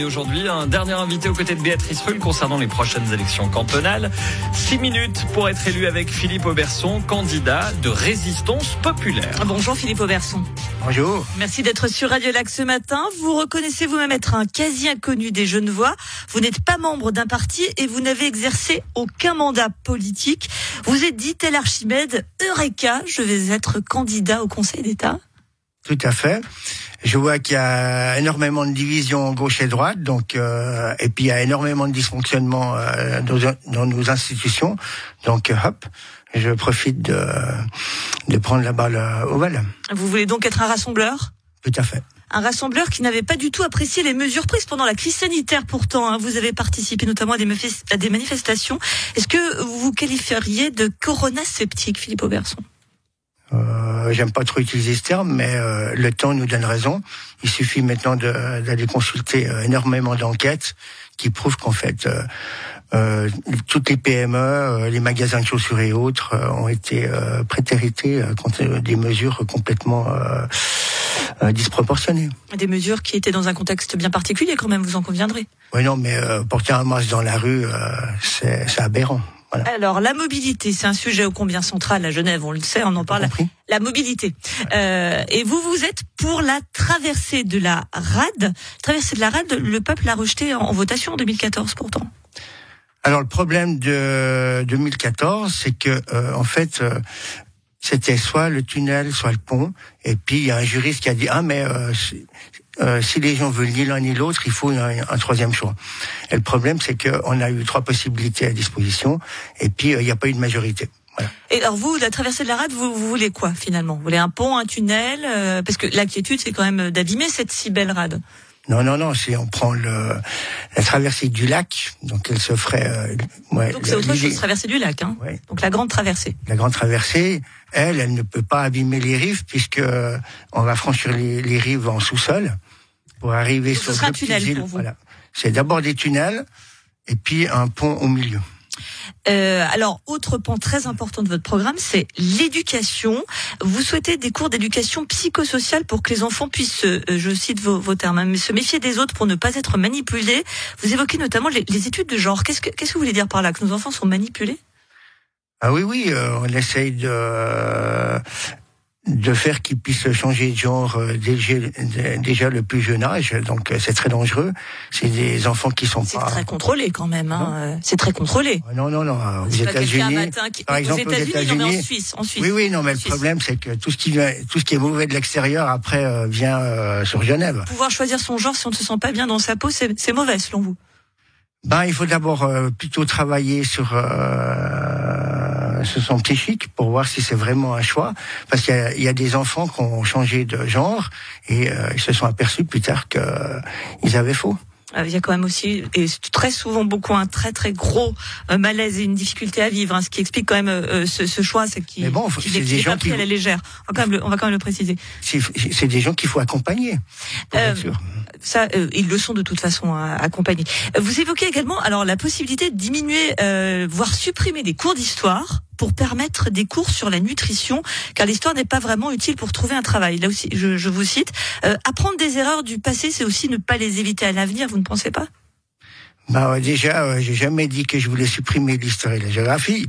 Et aujourd'hui, un dernier invité aux côtés de Béatrice Rulle concernant les prochaines élections cantonales. Six minutes pour être élu avec Philippe Auberson, candidat de résistance populaire. Bonjour Philippe Auberson. Bonjour. Merci d'être sur Radio Lac ce matin. Vous reconnaissez vous-même être un quasi inconnu des jeunes voix. Vous n'êtes pas membre d'un parti et vous n'avez exercé aucun mandat politique. Vous êtes dit tel Archimède, Eureka, je vais être candidat au Conseil d'État. Tout à fait. Je vois qu'il y a énormément de divisions gauche et droite, donc euh, et puis il y a énormément de dysfonctionnement euh, dans, dans, nos institutions. Donc hop, je profite de, de prendre la balle au val. Vous voulez donc être un rassembleur? Tout à fait. Un rassembleur qui n'avait pas du tout apprécié les mesures prises pendant la crise sanitaire. Pourtant, hein, vous avez participé notamment à des, à des manifestations. Est-ce que vous vous qualifieriez de corona sceptique, Philippe Auberson euh, J'aime pas trop utiliser ce terme, mais euh, le temps nous donne raison. Il suffit maintenant d'aller consulter euh, énormément d'enquêtes qui prouvent qu'en fait, euh, euh, toutes les PME, les magasins de chaussures et autres ont été prétérités contre des mesures complètement disproportionnées. Des mesures qui étaient dans un contexte bien particulier quand même, vous en conviendrez. Oui, non, mais porter un masque dans la rue, c'est aberrant. Alors la mobilité, c'est un sujet ô combien central à Genève, on le sait, on en parle. La mobilité. Euh, et vous, vous êtes pour la traversée de la rade. Traversée de la rade, le peuple l'a rejeté en, votation en 2014 pourtant. Alors le problème de 2014, c'est que euh, en fait, euh, c'était soit le tunnel, soit le pont. Et puis il y a un juriste qui a dit ah mais euh, euh, si les gens veulent ni l'un ni l'autre, il faut un, un, troisième choix. Et le problème, c'est qu'on a eu trois possibilités à disposition, et puis euh, il n'y a pas eu de majorité. Voilà. Et alors vous, la traversée de la rade, vous, vous voulez quoi finalement? Vous voulez un pont, un tunnel? Euh, Parce que l'inquiétude, c'est quand même d'abîmer cette si belle rade. Non, non, non, si on prend le, la traversée du lac, donc elle se ferait... Euh, ouais, donc c'est autre chose, traversée du lac, hein ouais. Donc la grande traversée. La grande traversée, elle, elle ne peut pas abîmer les rives puisque on va franchir les, les rives en sous-sol pour arriver Donc sur ce sera un deux tunnel petites îles. pour vous. Voilà. C'est d'abord des tunnels et puis un pont au milieu. Euh, alors, autre pan très important de votre programme, c'est l'éducation. Vous souhaitez des cours d'éducation psychosociale pour que les enfants puissent, euh, je cite vos, termes, hein, se méfier des autres pour ne pas être manipulés. Vous évoquez notamment les, études de genre. Qu'est-ce que, vous voulez dire par là Que nos enfants sont manipulés? Ah oui, oui, euh, on essaye de de faire qu'ils puissent changer de genre euh, déjà, déjà le plus jeune âge. Donc euh, c'est très dangereux. C'est des enfants qui sont C'est pas. très contrôlé quand même. Hein. euh, C'est très contrôlé. Ah Non, non, non. Aux C'est États-Unis, qui... par exemple, aux États-Unis, en. Suisse, en Suisse. Oui, oui, non, mais En le Suisse. problème, c'est que tout ce qui vient, tout ce qui est mauvais de l'extérieur, après, euh, vient euh, sur Genève. Pouvoir choisir son genre si on ne se sent pas bien dans sa peau, c'est c'est mauvais selon vous. Ben, il faut d'abord euh, plutôt travailler sur euh, sur son psychique pour voir si c'est vraiment un choix, parce qu'il y y a des enfants qui ont changé de genre et euh, ils se sont aperçus plus tard que euh, ils avaient faux. Euh, Il y a quand même aussi, et très souvent beaucoup, un très très gros euh, malaise et une difficulté à vivre. hein, ce qui explique quand même euh, ce, ce choix, c'est qu'il Mais bon, c'est n'est des gens pas pris qui- à la légère. On va quand même le, on va quand même le préciser. C'est des gens qu'il faut accompagner. Pour Euh, être sûr. Ça, euh, ils le sont de toute façon à- accompagnés. Vous évoquez également alors la possibilité de diminuer, euh, voire supprimer des cours d'histoire pour permettre des cours sur la nutrition, car l'histoire n'est pas vraiment utile pour trouver un travail. Là aussi, je, je vous cite, euh, apprendre des erreurs du passé, c'est aussi ne pas les éviter à l'avenir. Vous ne pensez pas? Bah déjà, euh, j'ai jamais dit que je voulais supprimer l'histoire et la géographie.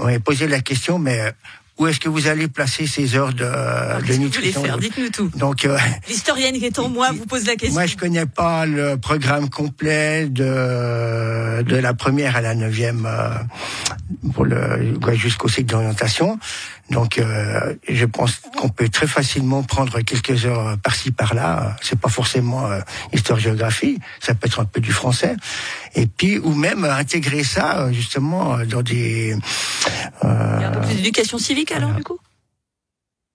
On m'a posé la question, mais euh, où est-ce que vous allez placer ces heures de, Alors, de nutrition faire Dites-nous tout. Donc, L'historienne qui est en moi vous pose la question. moi, je connais pas le programme complet de de la première à la neuvième pour le jusqu'au cycle d'orientation. Donc, euh, je pense qu'on peut très facilement prendre quelques heures par-ci par-là. C'est pas forcément euh, histoire-géographie, ça peut être un peu du français. Et puis, ou même intégrer ça euh, justement euh, dans des. Il y a un peu Euh, plus d'éducation civique alors du coup?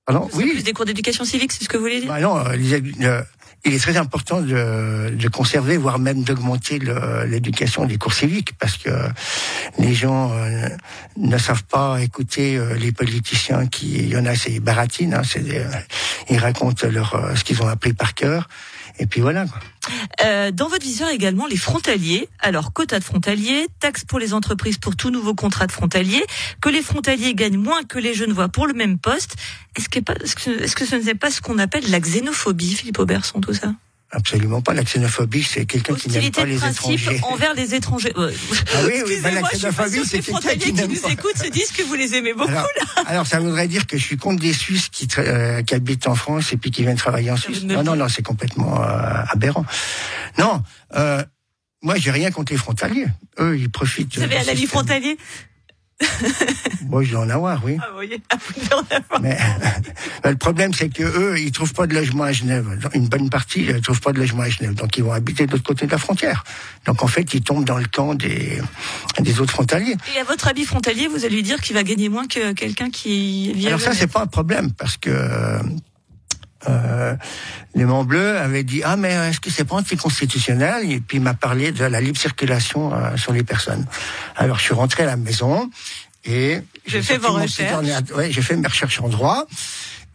Pardon, C'est oui. Plus des cours d'éducation civique, c'est ce que vous voulez dire? Bah non, euh, les euh, il est très important de, de conserver, voire même d'augmenter l'éducation des cours civiques, parce que les gens euh, ne savent pas écouter euh, les politiciens qui, il y en a, c'est baratines, hein, euh, ils racontent leur, ce qu'ils ont appris par cœur, et puis voilà. Quoi. Euh, dans votre viseur également les frontaliers. Alors quota de frontaliers, taxes pour les entreprises pour tout nouveau contrat de frontalier, que les frontaliers gagnent moins que les Genevois pour le même poste. Est-ce que, ce n'est pas ce qu'on appelle la xénophobie, Philippe Auberson, tout ça? Absolument pas. La xénophobie, c'est quelqu'un qui n'aime pas les principe étrangers. envers les étrangers. Euh, Ah oui, oui, ben, la xénophobie, c'est les quelqu'un frontaliers qui qui n'aime nous pas. écoutent se disent que vous les aimez beaucoup. Alors, alors, ça voudrait dire que je suis contre des Suisses qui, euh, qui habitent en France et puis qui viennent travailler en Suisse. Non, non, non, c'est complètement euh, aberrant. Non, euh, moi, j'ai rien contre les frontaliers. Eux, ils profitent. Vous avez du un ami système. frontalier Moi, je dois en avoir, oui. Ah, vous voyez, à vous de faire la part. Mais le problème, c'est que eux, ils trouvent pas de logement à Genève. Une bonne partie ne trouvent pas de logement à Genève, donc ils vont habiter de l'autre côté de la frontière. Donc en fait, ils tombent dans le camp des des autres frontaliers. Et à votre ami frontalier, vous allez lui dire qu'il va gagner moins que quelqu'un qui à Alors ça, c'est pas un problème parce que euh, les Monts Bleus avaient dit ah mais est-ce que c'est pas anticonstitutionnel? Et puis il m'a parlé de la libre circulation euh, sur les personnes. Alors je suis rentré à la maison et J'ai fait vos recherches. Ouais, j'ai fait mes recherches en droit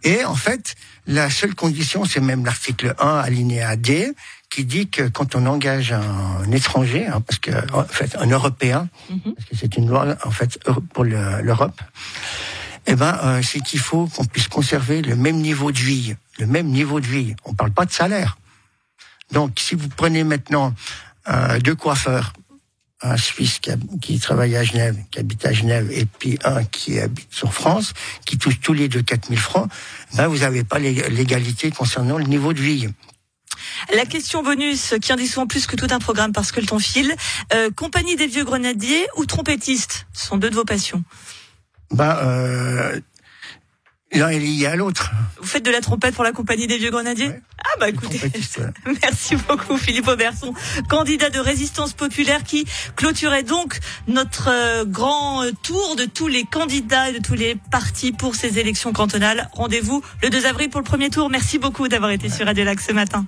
et en fait la seule condition c'est même l'article 1 alinéa D qui dit que quand on engage un étranger, hein, parce que en fait un Européen, Mhm. parce que c'est une loi en fait pour le- l'Europe, eh ben, euh, c'est qu'il faut qu'on puisse conserver le même niveau de vie, le même niveau de vie. On parle pas de salaire. Donc, si vous prenez maintenant euh, deux coiffeurs, un Suisse qui, travaille à Genève, qui habite à Genève, et puis un qui habite sur France, qui touche tous les deux 4000 francs, ben, vous n'avez pas l'ég- l'égalité concernant le niveau de vie. La question bonus qui en dit souvent plus que tout un programme parce que le temps file. Euh, compagnie des vieux grenadiers ou trompettiste? Ce sont deux de vos passions. Ben, euh, l'un est lié à l'autre. Vous faites de la trompette pour la compagnie des vieux grenadiers Ouais. Ah bah écoutez, merci beaucoup Philippe Auberson, candidat de résistance populaire qui clôturait donc notre euh, grand euh, tour de tous les candidats et de tous les partis pour ces élections cantonales. Rendez-vous le 2 avril pour le premier tour. Merci beaucoup d'avoir été sur Radio Lac ce matin.